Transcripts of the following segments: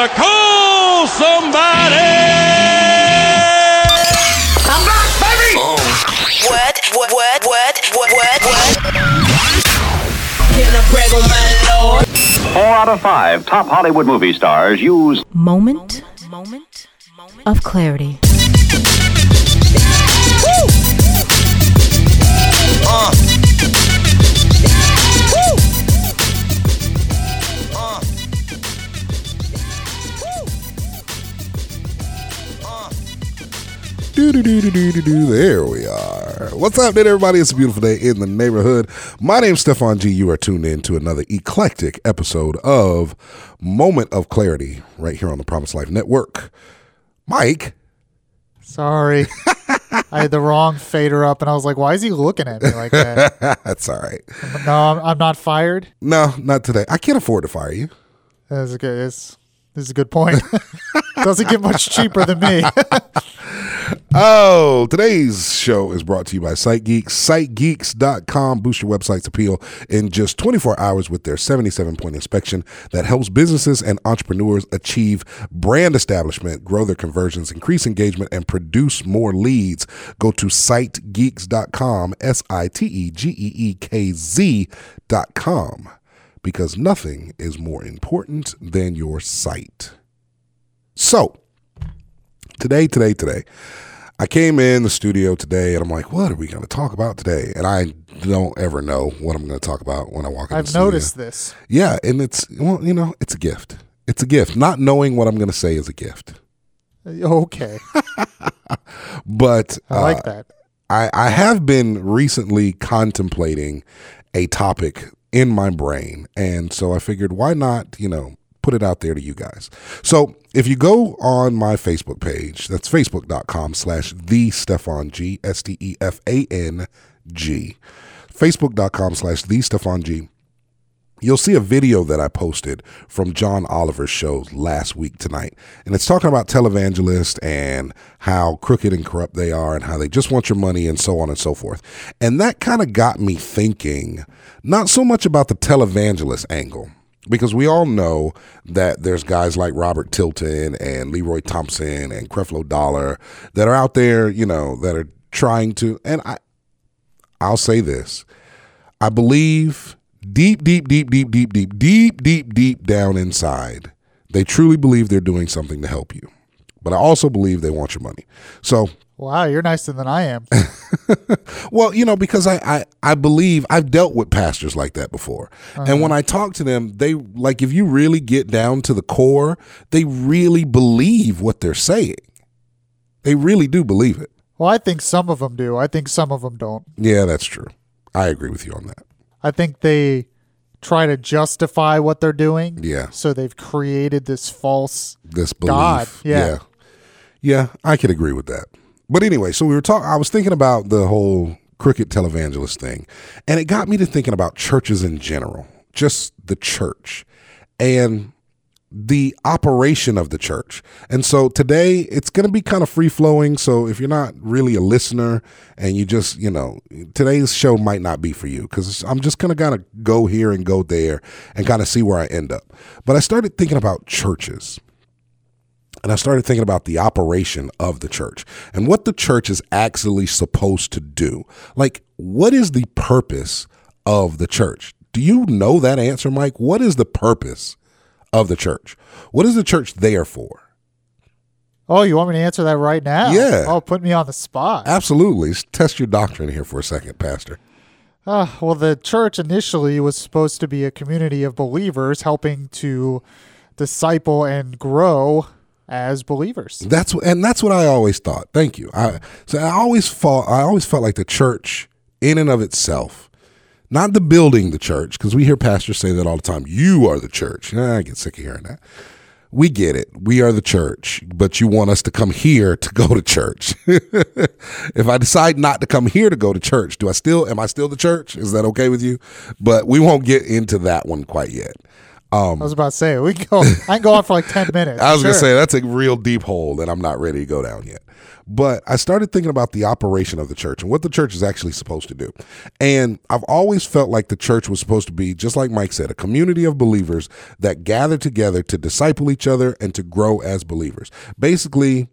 better call somebody. I'm back, baby! Word, word, word, word, word, word, word. Can I brag on my lord? Four out of five top Hollywood movie stars use Moment, moment moment of clarity. Do do do do do do do. There we are. What's happening, everybody? It's a beautiful day in the neighborhood. My name's Stefan G. You are tuned in to another eclectic episode of Moment of Clarity right here on the Promise Life Network. Mike, Sorry. I had the wrong fader up, and I was like, why is he looking at me like that? that's all right. no, I'm, I'm not fired. No, not today. I can't afford to fire you. That's a good, this, this is a good point. Doesn't get much cheaper than me. Oh, today's show is brought to you by SiteGeekz. SiteGeekz.com. Boost your website's appeal in just 24 hours with their 77 point inspection that helps businesses and entrepreneurs achieve brand establishment, grow their conversions, increase engagement, and produce more leads. Go to SiteGeekz.com, S I T E G E E K Z.com, because nothing is more important than your site. So, today, today, today, I came in the studio today and I'm like, what are we going to talk about today? And I don't ever know what I'm going to talk about when I walk in the I've studio. noticed this. Yeah, and it's, well, you know, it's a gift. It's a gift. Not knowing what I'm going to say is a gift. Okay. But I like uh, that. I, I have been recently contemplating a topic in my brain. And so I figured, why not, you know, put it out there to you guys. So if you go on my Facebook page, that's facebook.com slash the Stefan G, S T E F A N G, facebook.com slash the Stefan G. You'll see a video that I posted from John Oliver's show last week tonight. And it's talking about televangelists and how crooked and corrupt they are and how they just want your money and so on and so forth. And that kind of got me thinking not so much about the televangelist angle. Because we all know that there's guys like Robert Tilton and Leroy Thompson and Creflo Dollar that are out there, you know, that are trying to, and I, I'll say this. I believe deep, deep, deep, deep, deep, deep, deep, deep, deep down inside, they truly believe they're doing something to help you. But I also believe they want your money. So, Wow, you're nicer than I am. well, you know, because I, I, I believe I've dealt with pastors like that before. And when uh-huh. I talk to them, they like, if you really get down to the core, they really believe what they're saying. They really do believe it. Well, I think some of them do. I think some of them don't. Yeah, that's true. I agree with you on that. I think they try to justify what they're doing. Yeah. So they've created this false. this belief. God, yeah. yeah. Yeah, I could agree with that. But anyway, so we were talking I was thinking about the whole crooked televangelist thing, and it got me to thinking about churches in general, just the church and the operation of the church. And so today it's going to be kind of free flowing, so if you're not really a listener and you just, you know, today's show might not be for you cuz I'm just going to kind of go here and go there and kind of see where I end up. But I started thinking about churches. And I started thinking about the operation of the church and what the church is actually supposed to do. Like, what is the purpose of the church? Do you know that answer, Mike? What is the purpose of the church? What is the church there for? Oh, you want me to answer that right now? Yeah. Oh, put me on the spot. Absolutely. Test your doctrine here for a second, Pastor. Uh, well, the church initially was supposed to be a community of believers helping to disciple and grow as believers. That's and that's what I always thought. Thank you. I so I always felt I always felt like the church in and of itself, not the building the church, because we hear pastors say that all the time. You are the church. Eh, I get sick of hearing that. We get it. We are the church, but you want us to come here to go to church. if I decide not to come here to go to church, do I still am I still the church? Is that okay with you? But we won't get into that one quite yet. Um, I was about to say we go. I can go on for like ten minutes. I was gonna say that's a real deep hole that I'm not ready to go down yet. But I started thinking about the operation of the church and what the church is actually supposed to do. And I've always felt like the church was supposed to be, just like Mike said, a community of believers that gather together to disciple each other and to grow as believers. Basically,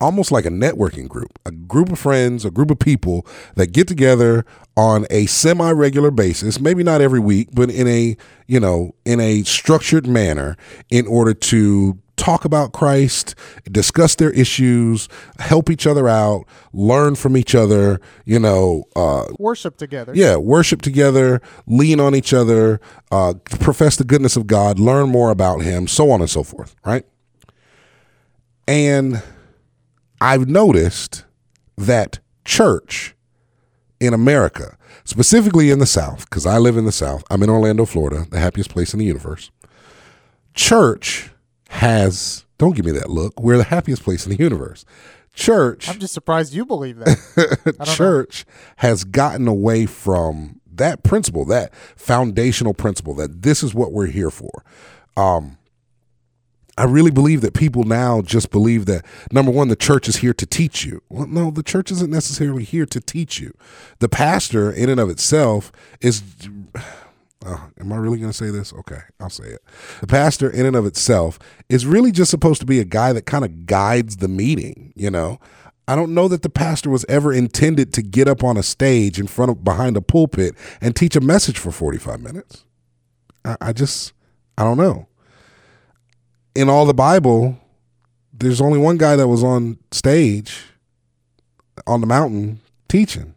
almost like a networking group, a group of friends, a group of people that get together on a semi-regular basis, maybe not every week, but in a, you know, in a structured manner in order to talk about Christ, discuss their issues, help each other out, learn from each other, you know, uh worship together. yeah, worship together, lean on each other, uh, profess the goodness of God, learn more about Him, so on and so forth, right? And I've noticed that church in America, specifically in the South, because I live in the South, I'm in Orlando, Florida, the happiest place in the universe. Church has, don't give me that look, we're the happiest place in the universe. Church I'm just surprised you believe that. don't know. church has gotten away from that principle, that foundational principle that this is what we're here for. Um, I really believe that people now just believe that number one, the church is here to teach you. Well, no, the church isn't necessarily here to teach you. The pastor, in and of itself, is. Oh, am I really going to say this? Okay, I'll say it. The pastor, in and of itself, is really just supposed to be a guy that kind of guides the meeting. You know, I don't know that the pastor was ever intended to get up on a stage in front of behind a pulpit and teach a message for forty five minutes. I, I just, I don't know. In all the Bible, there's only one guy that was on stage on the mountain teaching.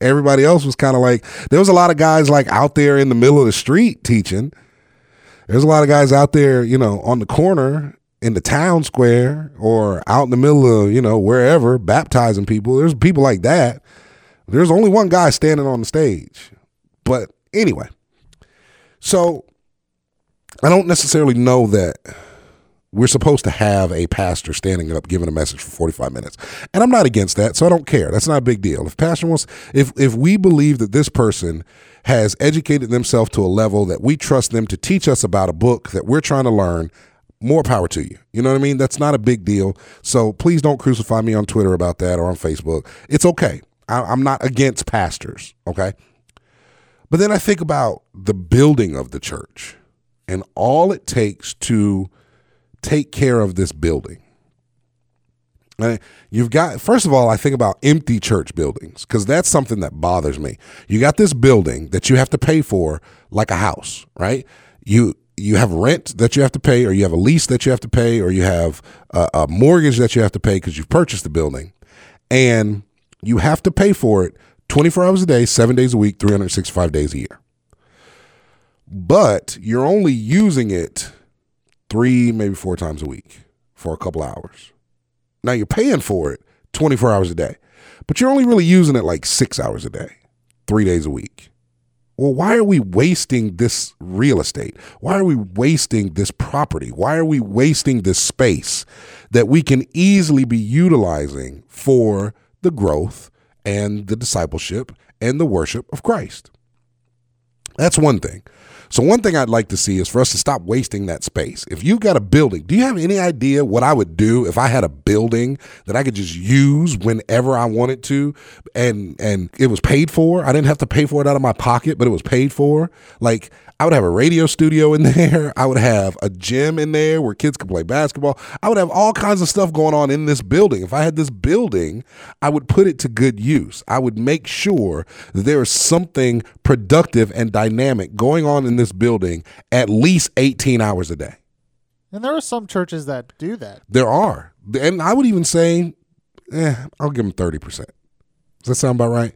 Everybody else was kind of like there was a lot of guys like out there in the middle of the street teaching. There's a lot of guys out there you know on the corner in the town square or out in the middle of you know wherever baptizing people. There's people like that. There's only one guy standing on the stage. But anyway. So i don't necessarily know that we're supposed to have a pastor standing up giving a message for 45 minutes. And i'm not against that so i don't care. That's not a big deal. If pastor wants if if we believe that this person has educated themselves to a level that we trust them to teach us about a book that we're trying to learn more power to you. You know what i mean? That's not a big deal. So please don't crucify me on twitter about that or on facebook. It's okay. I, i'm not against pastors okay? But then i think about the building of the church and all it takes to take care of this building. And You've got, first of all, I think about empty church buildings because that's something that bothers me. You got this building that you have to pay for like a house, right? You you have rent that you have to pay, or you have a lease that you have to pay, or you have a, a mortgage that you have to pay because you've purchased the building, and you have to pay for it 24 hours a day, seven days a week, 365 days a year. But you're only using it three, maybe four times a week for a couple hours. Now you're paying for it 24 hours a day, but you're only really using it like six hours a day, three days a week. Well, why are we wasting this real estate? Why are we wasting this property? Why are we wasting this space that we can easily be utilizing for the growth and the discipleship and the worship of Christ? That's one thing. So one thing I'd like to see is for us to stop wasting that space. If you've got a building, do you have any idea what I would do if I had a building that I could just use whenever I wanted to and and it was paid for? I didn't have to pay for it out of my pocket, but it was paid for. Like I would have a radio studio in there. I would have a gym in there where kids could play basketball. I would have all kinds of stuff going on in this building. If I had this building, I would put it to good use. I would make sure that there is something productive and dynamic going on in this building at least 18 hours a day. And there are some churches that do that. There are. And I would even say, eh, I'll give them 30%. Does that sound about right?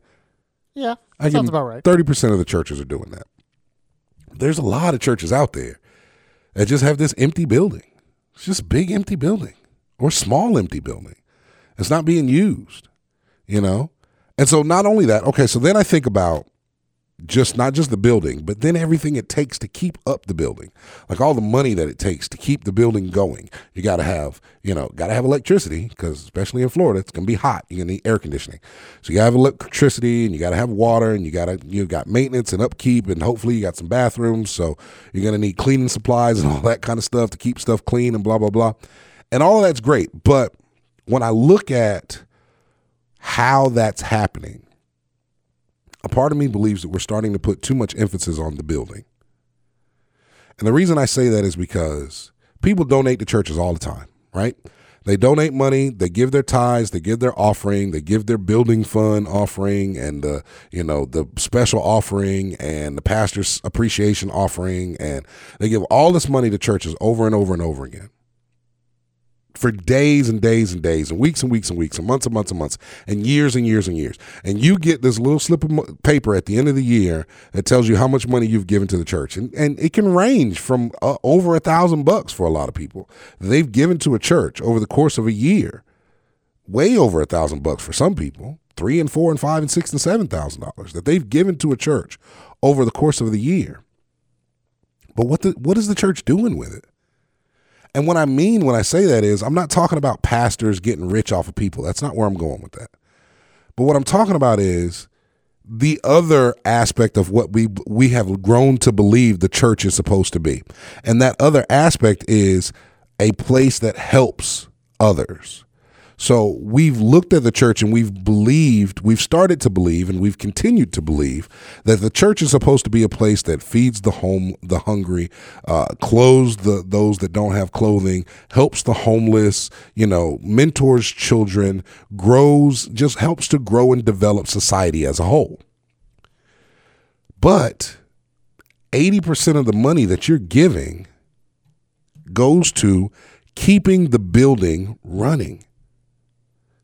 Yeah, I give sounds about right. 30% of the churches are doing that. There's a lot of churches out there that just have this empty building. It's just a big empty building or small empty building. It's not being used, you know? And so not only that, okay, so then I think about just not just the building, but then everything it takes to keep up the building, like all the money that it takes to keep the building going. You got to have, you know, got to have electricity because especially in Florida, it's gonna be hot. You're gonna need air conditioning, so you got to have electricity and you got to have water and you got to you got maintenance and upkeep and hopefully you got some bathrooms. So you're gonna need cleaning supplies and all that kind of stuff to keep stuff clean and blah blah blah, and all of that's great. But when I look at how that's happening a part of me believes that we're starting to put too much emphasis on the building. And the reason I say that is because people donate to churches all the time, right? They donate money, they give their tithes, they give their offering, they give their building fund offering and the, you know, the special offering and the pastor's appreciation offering and they give all this money to churches over and over and over again for days and days and days and weeks and weeks and weeks and months and months and months and years and years and years. And you get this little slip of paper at the end of the year that tells you how much money you've given to the church. And, and it can range from uh, over a thousand bucks for a lot of people. They've given to a church over the course of a year, way over a thousand bucks for some people, three and four and five and six and seven thousand dollars that they've given to a church over the course of the year. But what the, what is the church doing with it? And what I mean when I say that is, I'm not talking about pastors getting rich off of people. That's not where I'm going with that. But what I'm talking about is the other aspect of what we we have grown to believe the church is supposed to be. And that other aspect is a place that helps others. So we've looked at the church and we've believed, we've started to believe, and we've continued to believe that the church is supposed to be a place that feeds the home, the hungry, uh, clothes the those that don't have clothing, helps the homeless, you know, mentors children, grows, just helps to grow and develop society as a whole. But 80% of the money that you're giving goes to keeping the building running.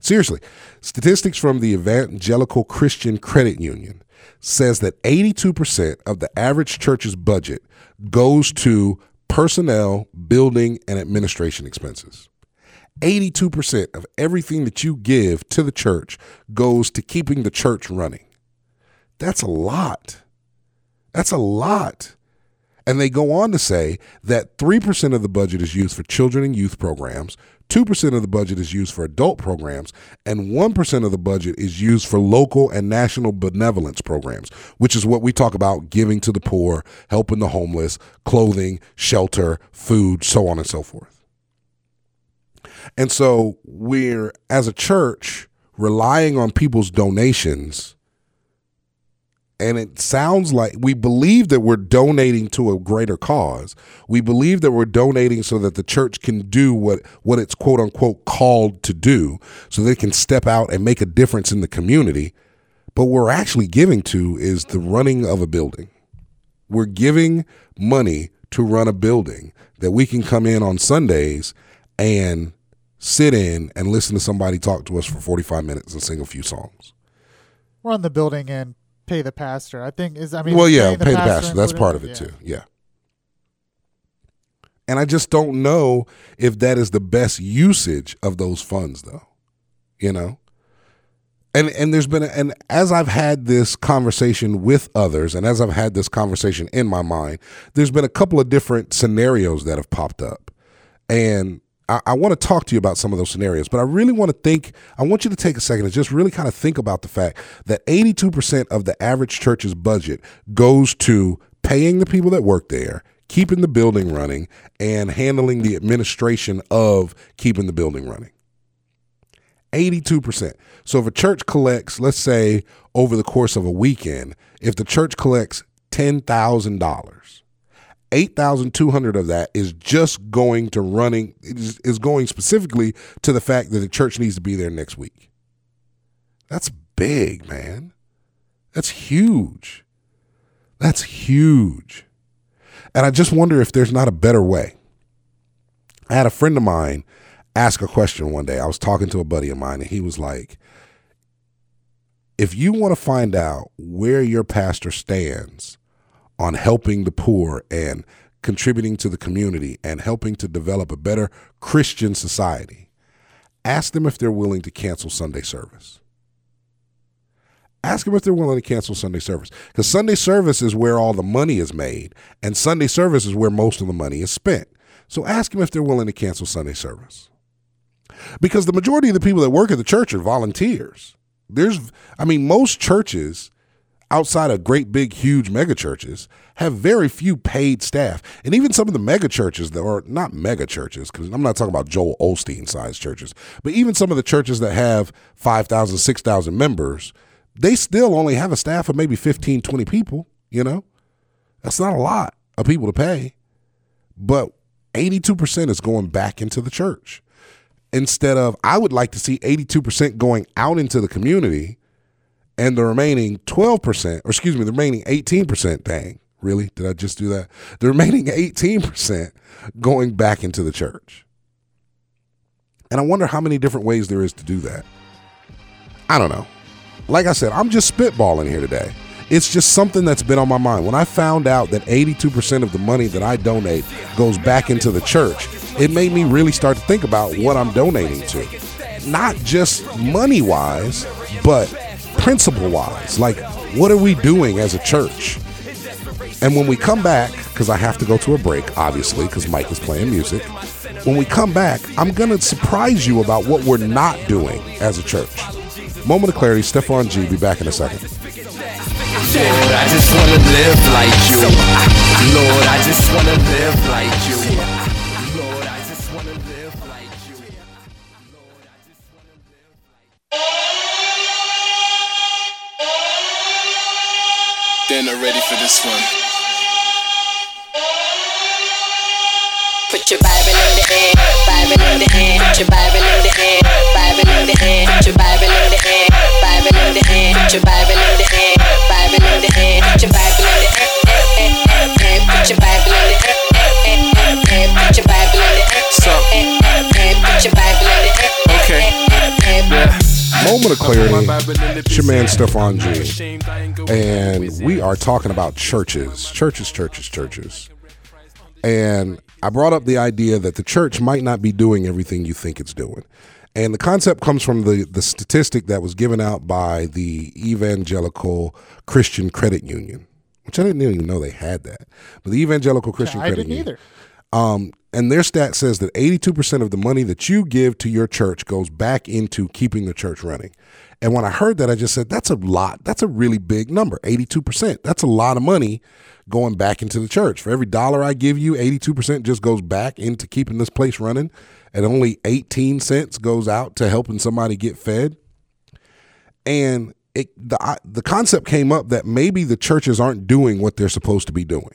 Seriously, statistics from the Evangelical Christian Credit Union says that 82% of the average church's budget goes to personnel, building, and administration expenses. 82% of everything that you give to the church goes to keeping the church running. That's a lot. That's a lot. And they go on to say that 3% of the budget is used for children and youth programs, 2% of the budget is used for adult programs, and 1% of the budget is used for local and national benevolence programs, which is what we talk about giving to the poor, helping the homeless, clothing, shelter, food, so on and so forth. And so we're, as a church, relying on people's donations and it sounds like we believe that we're donating to a greater cause. We believe that we're donating so that the church can do what what it's quote unquote called to do, so they can step out and make a difference in the community. But what we're actually giving to is the running of a building. We're giving money to run a building that we can come in on Sundays and sit in and listen to somebody talk to us for 45 minutes and sing a few songs. Run the building and pay the pastor. I think is I mean well, yeah, paying pay the pastor. That's part of it yeah. too. Yeah. And I just don't know if that is the best usage of those funds, though. You know, and and there's been a, and as I've had this conversation with others, and as I've had this conversation in my mind, there's been a couple of different scenarios that have popped up, and I, I want to talk to you about some of those scenarios, but I really want to think, I want you to take a second and just really kind of think about the fact that 82% of the average church's budget goes to paying the people that work there, keeping the building running, and handling the administration of keeping the building running. 82%. So if a church collects, let's say over the course of a weekend, if the church collects $10,000, 8,200 of that is just going to running is, is going specifically to the fact that the church needs to be there next week. That's big, man. That's huge. That's huge. And I just wonder if there's not a better way. I had a friend of mine ask a question one day. I was talking to a buddy of mine, and he was like, If you want to find out where your pastor stands on helping the poor and contributing to the community and helping to develop a better Christian society, ask them if they're willing to cancel Sunday service. Ask them if they're willing to cancel Sunday service. Because Sunday service is where all the money is made, and Sunday service is where most of the money is spent. So ask them if they're willing to cancel Sunday service. Because the majority of the people that work at the church are volunteers. There's, I mean, most churches outside of great big huge mega churches have very few paid staff. And even some of the mega churches that are not mega churches because i'm not talking about joel osteen sized churches but even some of the churches that have 5000 6000 members they still only have a staff of maybe 15 20 people you know? That's not a lot of people to pay but 82% is going back into the church. Instead of i would like to see 82% going out into the community and the remaining 12%, or excuse me, the remaining 18%, dang, really? Did I just do that? The remaining 18% going back into the church. And I wonder how many different ways there is to do that. I don't know. Like I said, I'm just spitballing here today. It's just something that's been on my mind. When I found out that 82% of the money that I donate goes back into the church, it made me really start to think about what I'm donating to. Not just money wise, but principle wise. Like, what are we doing as a church? And when we come back, because I have to go to a break, obviously, because Mike is playing music. When we come back, I'm going to surprise you about what we're not doing as a church. Moment of clarity, Stefan G. Be back in a second. Lord, I just wanna live like you. Lord, I just wanna live like you. Lord, I just wanna live like you. They're ready for this one. Put your Bible in the air, Bible in the air, put your Bible in the air, Bible in the air, put your Bible in the air, Bible in the air, put your Bible in the air, Bible in the air, put your Bible in the air, eh, eh, eh, eh, put your Bible in the air, eh, eh, eh, eh, put your Bible in the air, So, eh, eh, eh, put your Bible in the air, eh, Okay. eh, eh, eh, Moment of clarity. It's your man, Stefan G. And we are talking about churches, churches, churches, churches. And I brought up the idea that the church might not be doing everything you think it's doing. And the concept comes from the, the statistic that was given out by the Evangelical Christian Credit Union, which I didn't even know they had that. But the Evangelical Christian I Credit didn't Union. either. Um, and their stat says that 82% of the money that you give to your church goes back into keeping the church running. And when I heard that, I just said, that's a lot. That's a really big number 82%. That's a lot of money going back into the church. For every dollar I give you, 82% just goes back into keeping this place running, and only 18 cents goes out to helping somebody get fed. And it, the, the concept came up that maybe the churches aren't doing what they're supposed to be doing.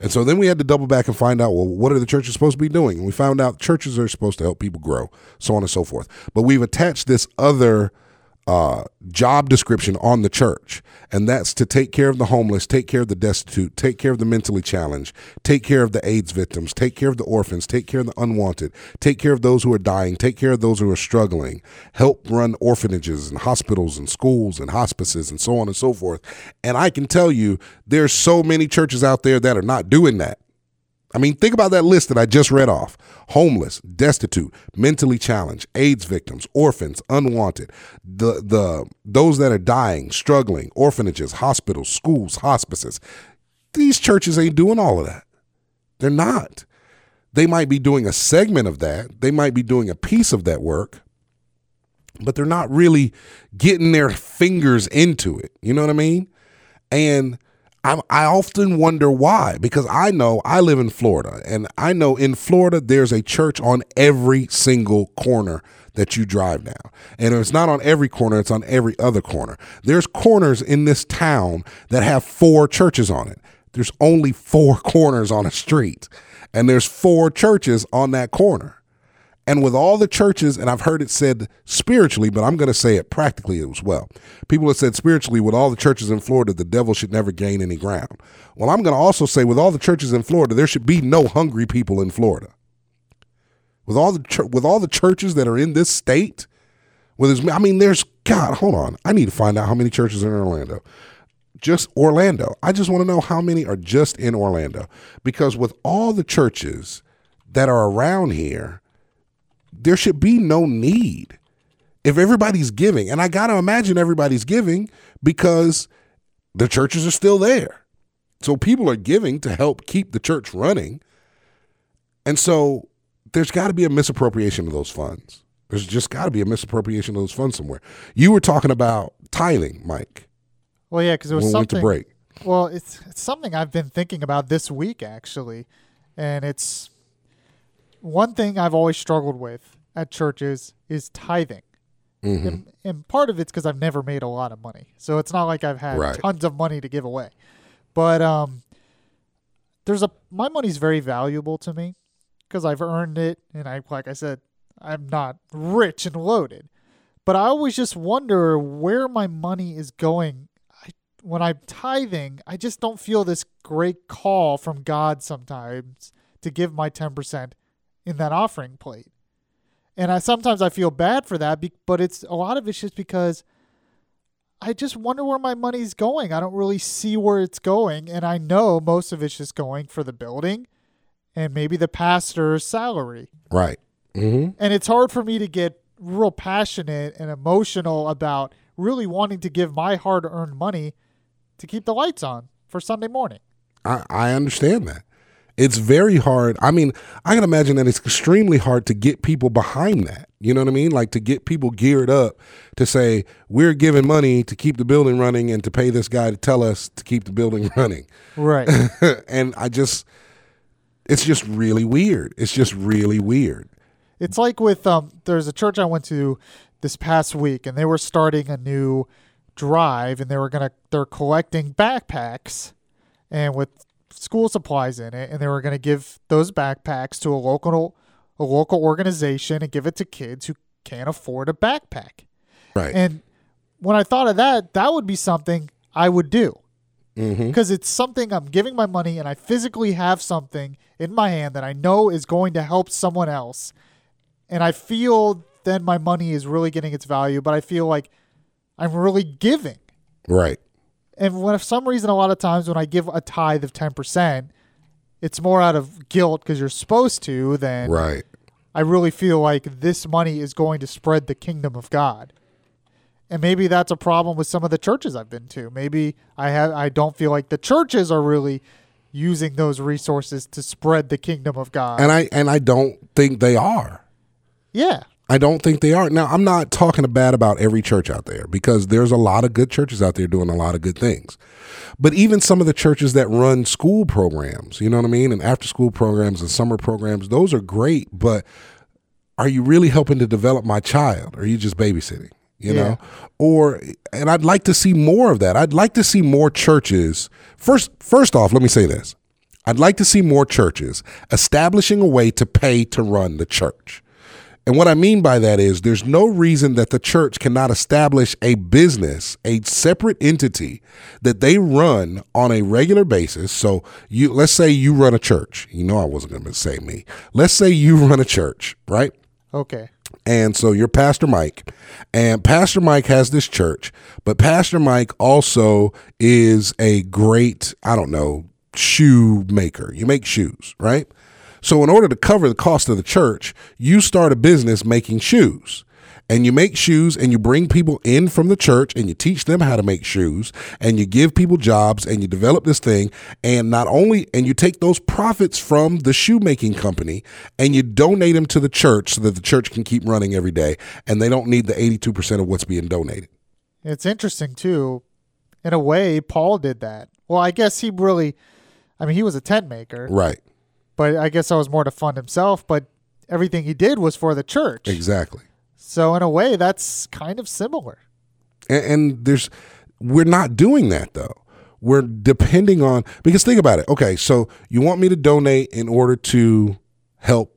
And so then we had to double back and find out, well, what are the churches supposed to be doing? And we found out churches are supposed to help people grow, so on and so forth. But we've attached this other uh, job description on the church, and that's to take care of the homeless, take care of the destitute, take care of the mentally challenged, take care of the AIDS victims, take care of the orphans, take care of the unwanted, take care of those who are dying, take care of those who are struggling, help run orphanages and hospitals and schools and hospices and so on and so forth. And I can tell you, there's so many churches out there that are not doing that. I mean, think about that list that I just read off homeless, destitute, mentally challenged, AIDS victims, orphans, unwanted, the, the, those that are dying, struggling, orphanages, hospitals, schools, hospices. These churches ain't doing all of that. They're not. They might be doing a segment of that, they might be doing a piece of that work, but they're not really getting their fingers into it. You know what I mean? And I, I often wonder why, because I know I live in Florida, and I know in Florida there's a church on every single corner that you drive now. And it's not on every corner, it's on every other corner. There's corners in this town that have four churches on it. There's only four corners on a street, and there's four churches on that corner. And with all the churches, and I've heard it said spiritually, but I'm going to say it practically as well. People have said spiritually, with all the churches in Florida, the devil should never gain any ground. Well, I'm going to also say, with all the churches in Florida, there should be no hungry people in Florida. With all the with all the churches that are in this state, with as, I mean, there's God. Hold on, I need to find out how many churches are in Orlando. Just Orlando. I just want to know how many are just in Orlando, because with all the churches that are around here there should be no need. if everybody's giving, and I got to imagine everybody's giving because the churches are still there. So people are giving to help keep the church running. And so there's got to be a misappropriation of those funds. There's just got to be a misappropriation of those funds somewhere. You were talking about tithing, Mike. Well, yeah, because it was When we went to something. break. Well, it's, it's something I've been thinking about this week actually, and it's one thing I've always struggled with at churches is tithing. Mm-hmm. And, and part of it's because I've never made a lot of money, so it's not like I've had Right. tons of money to give away. But um, there's a my money's very valuable to me because I've earned it, and I like I said, I'm not rich and loaded, but I always just wonder where my money is going. I, when I'm tithing, I just don't feel this great call from God sometimes to give my ten percent in that offering plate, and I sometimes I feel bad for that, but it's a lot of it's just because. I just wonder where my money's going. I don't really see where it's going, and I know most of it's just going for the building and maybe the pastor's salary. Right. Mm-hmm. And it's hard for me to get real passionate and emotional about really wanting to give my hard earned money to keep the lights on for Sunday morning. I, I understand that. It's very hard. I mean, I can imagine that it's extremely hard to get people behind that. You know what I mean? Like to get people geared up to say, we're giving money to keep the building running and to pay this guy to tell us to keep the building running. Right. and I just, it's just really weird. It's just really weird. It's like with um there's a church I went to this past week and they were starting a new drive and they were gonna they're collecting backpacks and with school supplies in it and they were gonna give those backpacks to a local a local organization and give it to kids who can't afford a backpack. Right. And when I thought of that, that would be something I would do. Mm-hmm. Because it's something I'm giving my money and I physically have something in my hand that I know is going to help someone else. And I feel then my money is really getting its value, but I feel like I'm really giving. Right. And when for some reason, a lot of times when I give a tithe of 10%, it's more out of guilt because you're supposed to than Right. I really feel like this money is going to spread the kingdom of God. And maybe that's a problem with some of the churches I've been to. Maybe I have I don't feel like the churches are really using those resources to spread the kingdom of God. And I and I don't think they are. yeah. I don't think they are. Now, I'm not talking bad about every church out there because there's a lot of good churches out there doing a lot of good things. But even some of the churches that run school programs, you know what I mean? And after school programs and summer programs, those are great. But are you really helping to develop my child? Or are you just babysitting? You Yeah. know? Or, and I'd like to see more of that. I'd like to see more churches. First, first off, let me say this. I'd like to see more churches establishing a way to pay to run the church. And what I mean by that is there's no reason that the church cannot establish a business, a separate entity that they run on a regular basis. So you let's say you run a church. You know I wasn't going to say me. Let's say you run a church, right? Okay. And so you're Pastor Mike, and Pastor Mike has this church, but Pastor Mike also is a great, I don't know, shoe maker. You make shoes, right? So in order to cover the cost of the church, you start a business making shoes. And you make shoes and you bring people in from the church and you teach them how to make shoes and you give people jobs and you develop this thing and not only and you take those profits from the shoemaking company and you donate them to the church so that the church can keep running every day and they don't need the 82% of what's being donated. It's interesting too. In a way, Paul did that. Well, I guess he really I mean, he was a tent maker, Right. But I guess that was more to fund himself, but everything he did was for the church. Exactly. So in a way, that's kind of similar. and, and there's we're not doing that though we're depending on because think about it okay so you want me to donate in order to help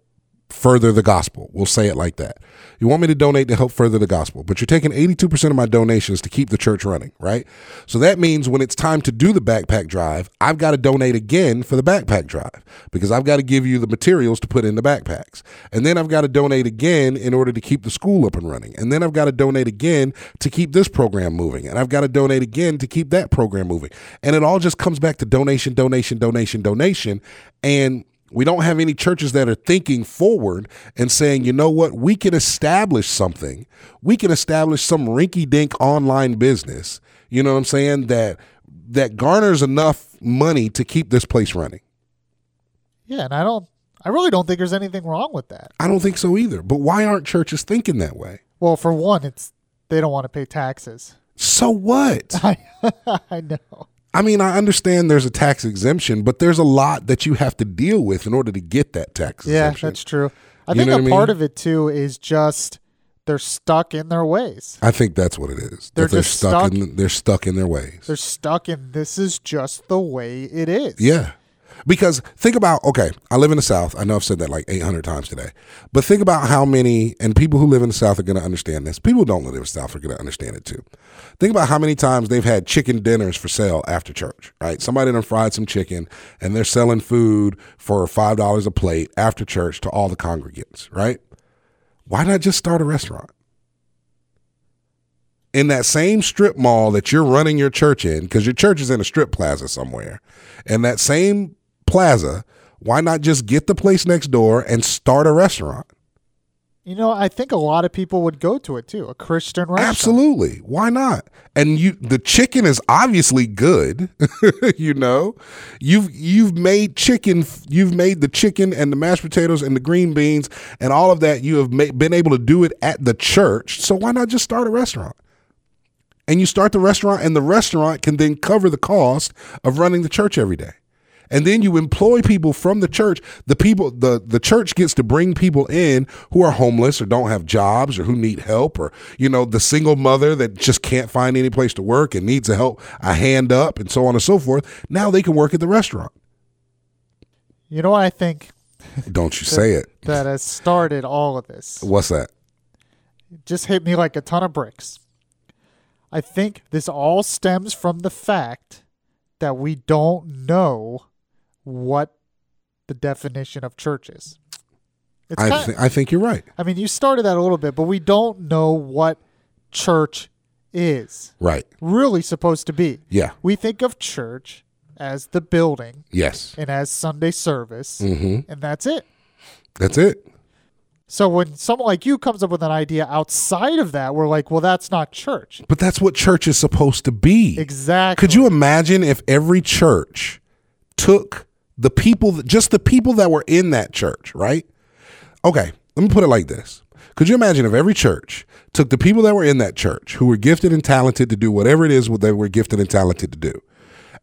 further the gospel. We'll say it like that. You want me to donate to help further the gospel but you're taking 82% of my donations to keep the church running right? So that means when it's time to do the backpack drive i've got to donate again for the backpack drive because i've got to give you the materials to put in the backpacks. And then i've got to donate again in order to keep the school up and running. And then i've got to donate again to keep this program moving. And i've got to donate again to keep that program moving. And it all just comes back to donation donation donation donation. And We don't have any churches that are thinking forward and saying, you know what, we can establish something. We can establish some rinky dink online business, you know what I'm saying, that that garners enough money to keep this place running. Yeah, and I don't. I really don't think there's anything wrong with that. I don't think so either. But why aren't churches thinking that way? Well, for one, it's they don't want to pay taxes. So what? I I know. I mean, I understand there's a tax exemption, but there's a lot that you have to deal with in order to get that tax Yeah, exemption. that's true. I You think a part of it too is just they're stuck in their ways. I think that's what it is. They're they're just stuck, stuck- in they're stuck in their ways. They're stuck in this is just the way it is. Yeah. Because think about, okay, I live in the South. I know I've said that like 800 times today. But think about how many, and people who live in the South are going to understand this. People who don't live in the South are going to understand it too. Think about how many times they've had chicken dinners for sale after church, right? Somebody done fried some chicken and they're selling food for $5 a plate after church to all the congregants, right? Why not just start a restaurant? in that same strip mall that you're running your church in, because your church is in a strip plaza somewhere, and that same plaza, why not just get the place next door and start a restaurant? You know, I think a lot of people would go to it too. A Christian restaurant. Absolutely. Why not? And you the chicken is obviously good. you know. You've you've made chicken you've made the chicken and the mashed potatoes and the green beans and all of that you have ma- been able to do it at the church. So why not just start a restaurant? And you start the restaurant and the restaurant can then cover the cost of running the church every day. And then you employ people from the church. The people, the, the church gets to bring people in who are homeless or don't have jobs or who need help or, you know, the single mother that just can't find any place to work and needs a help, a hand up and so on and so forth. Now they can work at the restaurant. You know what I think Don't you say it. that has started all of this? What's that? just hit me like a ton of bricks. I think this all stems from the fact that we don't know what the definition of church is. It's I, th- I think you're right. I mean, you started that a little bit, but we don't know what church is Right. really supposed to be. Yeah. We think of church as the building Yes. and as Sunday service, Mm-hmm. and that's it. That's it. So when someone like you comes up with an idea outside of that, we're like, well, that's not church. But that's what church is supposed to be. Exactly. Could you imagine if every church took the people, just the people that were in that church, right? Okay, let me put it like this. Could you imagine if every church took the people that were in that church who were gifted and talented to do whatever it is what they were gifted and talented to do?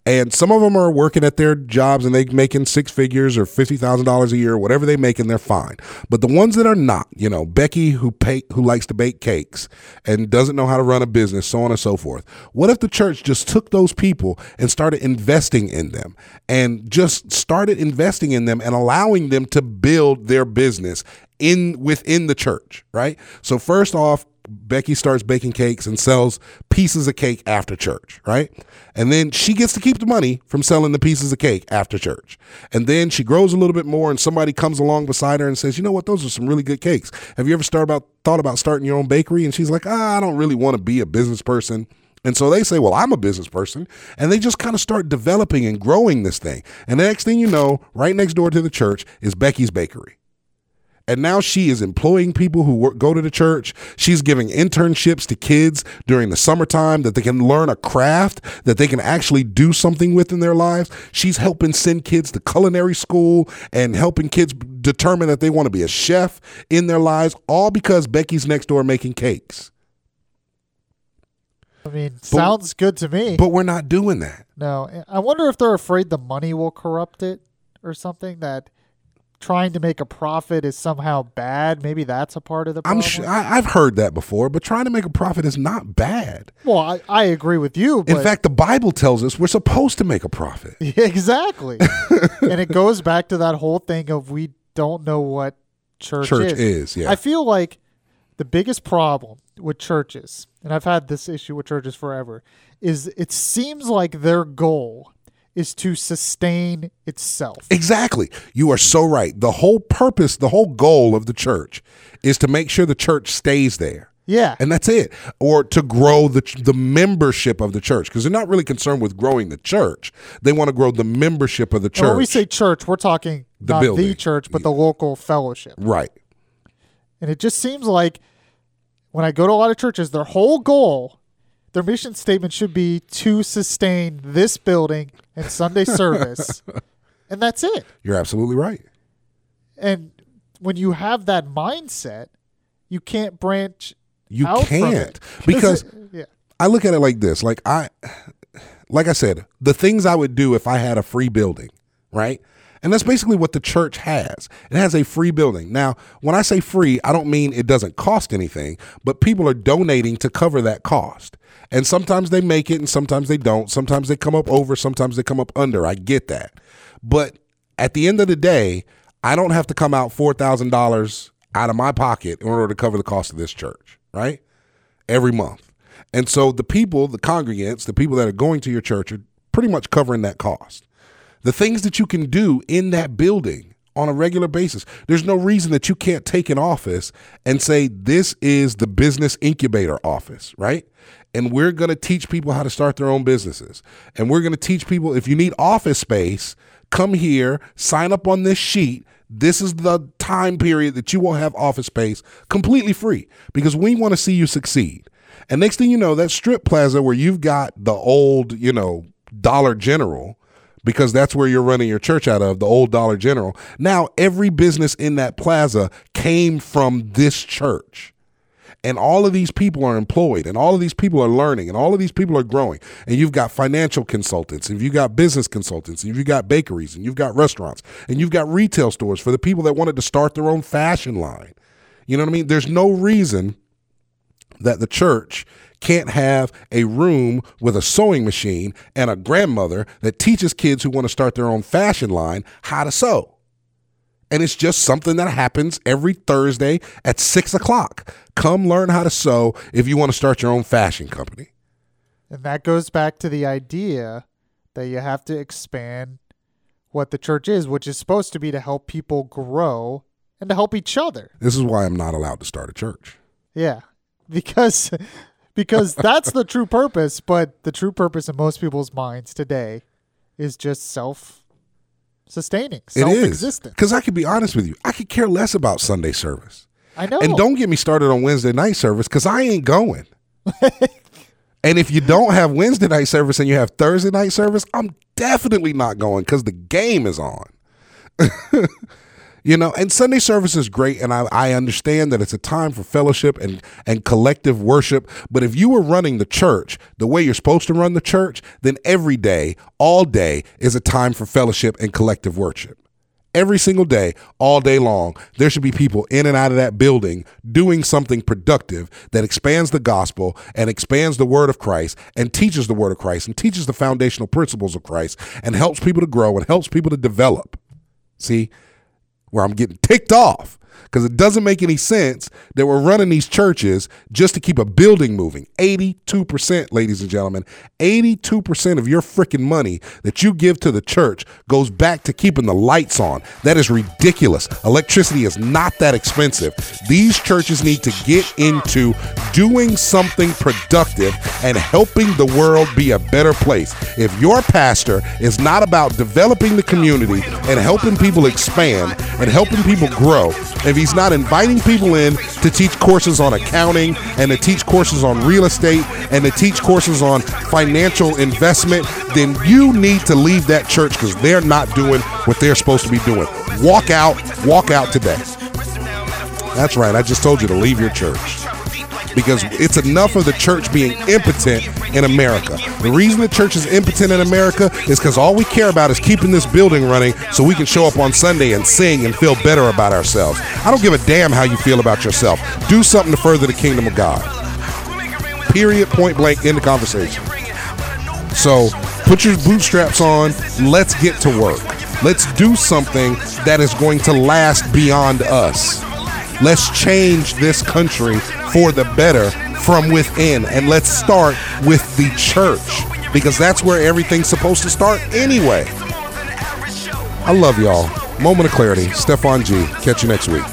And some of them are working at their jobs and they making six figures or fifty thousand dollars a year, whatever they make, and they're fine. But the ones that are not, you know, Becky who pay, who likes to bake cakes and doesn't know how to run a business, so on and so forth. What if the church just took those people and started investing in them and just started investing in them and allowing them to build their business in within the church, right? So first off, Becky starts baking cakes and sells pieces of cake after church, right? And then she gets to keep the money from selling the pieces of cake after church. And then she grows a little bit more and somebody comes along beside her and says, "You know what? Those are some really good cakes. Have you ever started about thought about starting your own bakery?" And she's like, ah, "I don't really want to be a business person." And so they say, Well, I'm a business person. And they just kind of start developing and growing this thing. And the next thing you know, right next door to the church is Becky's Bakery. And now she is employing people who work, go to the church. She's giving internships to kids during the summertime that they can learn a craft that they can actually do something with in their lives. She's helping send kids to culinary school and helping kids determine that they want to be a chef in their lives, all because Becky's next door making cakes. I mean, sounds good to me. But we're not doing that. no, I wonder if they're afraid the money will corrupt it or something. That trying to make a profit is somehow bad. Maybe that's a part of the problem. I'm sure I, I've heard that before, but trying to make a profit is not bad. Well, I, I agree with you. But In fact, the Bible tells us we're supposed to make a profit. exactly, and it goes back to that whole thing of we don't know what church, Church is. is, yeah. I feel like the biggest problem with churches, and I've had this issue with churches forever, is it seems like their goal is to sustain itself. Exactly. You are so right. The whole purpose, the whole goal of the church is to make sure the church stays there. Yeah. and that's it. Or to grow the the membership of the church because they're not really concerned with growing the church. They want to grow the membership of the And church. when we say church, we're talking The not building. the church, but the local fellowship. right. And it just seems like when I go to a lot of churches, their whole goal, their mission statement should be to sustain this building and Sunday service. and that's it. You're absolutely right. And when you have that mindset, you can't branch You can't because yeah. I look at it like this. Like I like I said, the things I would do if I had a free building, right? And that's basically what the church has. It has a free building. Now, when I say free, I don't mean it doesn't cost anything, but people are donating to cover that cost. And sometimes they make it and sometimes they don't. Sometimes they come up over, sometimes they come up under. I get that. But at the end of the day, I don't have to come out $4,000 out of my pocket in order to cover the cost of this church, right? Every month. And so the people, the congregants, the people that are going to your church are pretty much covering that cost. The things that you can do in that building on a regular basis, there's no reason that you can't take an office and say, This is the business incubator office, right? And we're going to teach people how to start their own businesses. And we're going to teach people if you need office space, come here, sign up on this sheet. This is the time period that you will have office space completely free because we want to see you succeed. And next thing you know, that strip plaza where you've got the old, you know, Dollar General, because that's where you're running your church out of, the old Dollar General. Now, every business in that plaza came from this church. And all of these people are employed, and all of these people are learning, and all of these people are growing. And you've got financial consultants, and you've got business consultants, and you've got bakeries, and you've got restaurants, and you've got retail stores for the people that wanted to start their own fashion line. You know what I mean? There's no reason that the church can't have a room with a sewing machine and a grandmother that teaches kids who want to start their own fashion line how to sew. And it's just something that happens every Thursday at six o'clock. Come learn how to sew if you want to start your own fashion company. And that goes back to the idea that you have to expand what the church is, which is supposed to be to help people grow and to help each other. This is why I'm not allowed to start a church. Yeah. Because because that's the true purpose, but the true purpose in most people's minds today is just self sustaining, It self existent. Because I could be honest with you, I could care less about Sunday service. I know. And don't get me started on Wednesday night service because I ain't going. and if you don't have Wednesday night service and you have Thursday night service, I'm definitely not going because the game is on. you know, and Sunday service is great, and I, I understand that it's a time for fellowship and, and collective worship. But if you were running the church the way you're supposed to run the church, then every day, all day, is a time for fellowship and collective worship every single day, all day long, there should be people in and out of that building doing something productive that expands the gospel and expands the word of Christ and teaches the word of Christ and teaches the foundational principles of Christ and helps people to grow and helps people to develop. See, where I'm getting ticked off because it doesn't make any sense that we're running these churches just to keep a building moving. 82%, ladies and gentlemen, 82% of your freaking money that you give to the church goes back to keeping the lights on. That is ridiculous. Electricity is not that expensive. These churches need to get into doing something productive and helping the world be a better place. If your pastor is not about developing the community and helping people expand and helping people grow, if he's not inviting people in to teach courses on accounting and to teach courses on real estate and to teach courses on financial investment, then you need to leave that church because they're not doing what they're supposed to be doing. Walk out, walk out today. That's right. I just told you to leave your church because it's enough of the church being impotent in America. The reason the church is impotent in America is because all we care about is keeping this building running so we can show up on Sunday and sing and feel better about ourselves. I don't give a damn how you feel about yourself. Do something to further the kingdom of God. Period, point blank, in the conversation. So put your bootstraps on. Let's get to work. Let's do something that is going to last beyond us. Let's change this country for the better from within. And let's start with the church because that's where everything's supposed to start anyway. I love y'all. Moment of clarity. Stefan G. Catch you next week.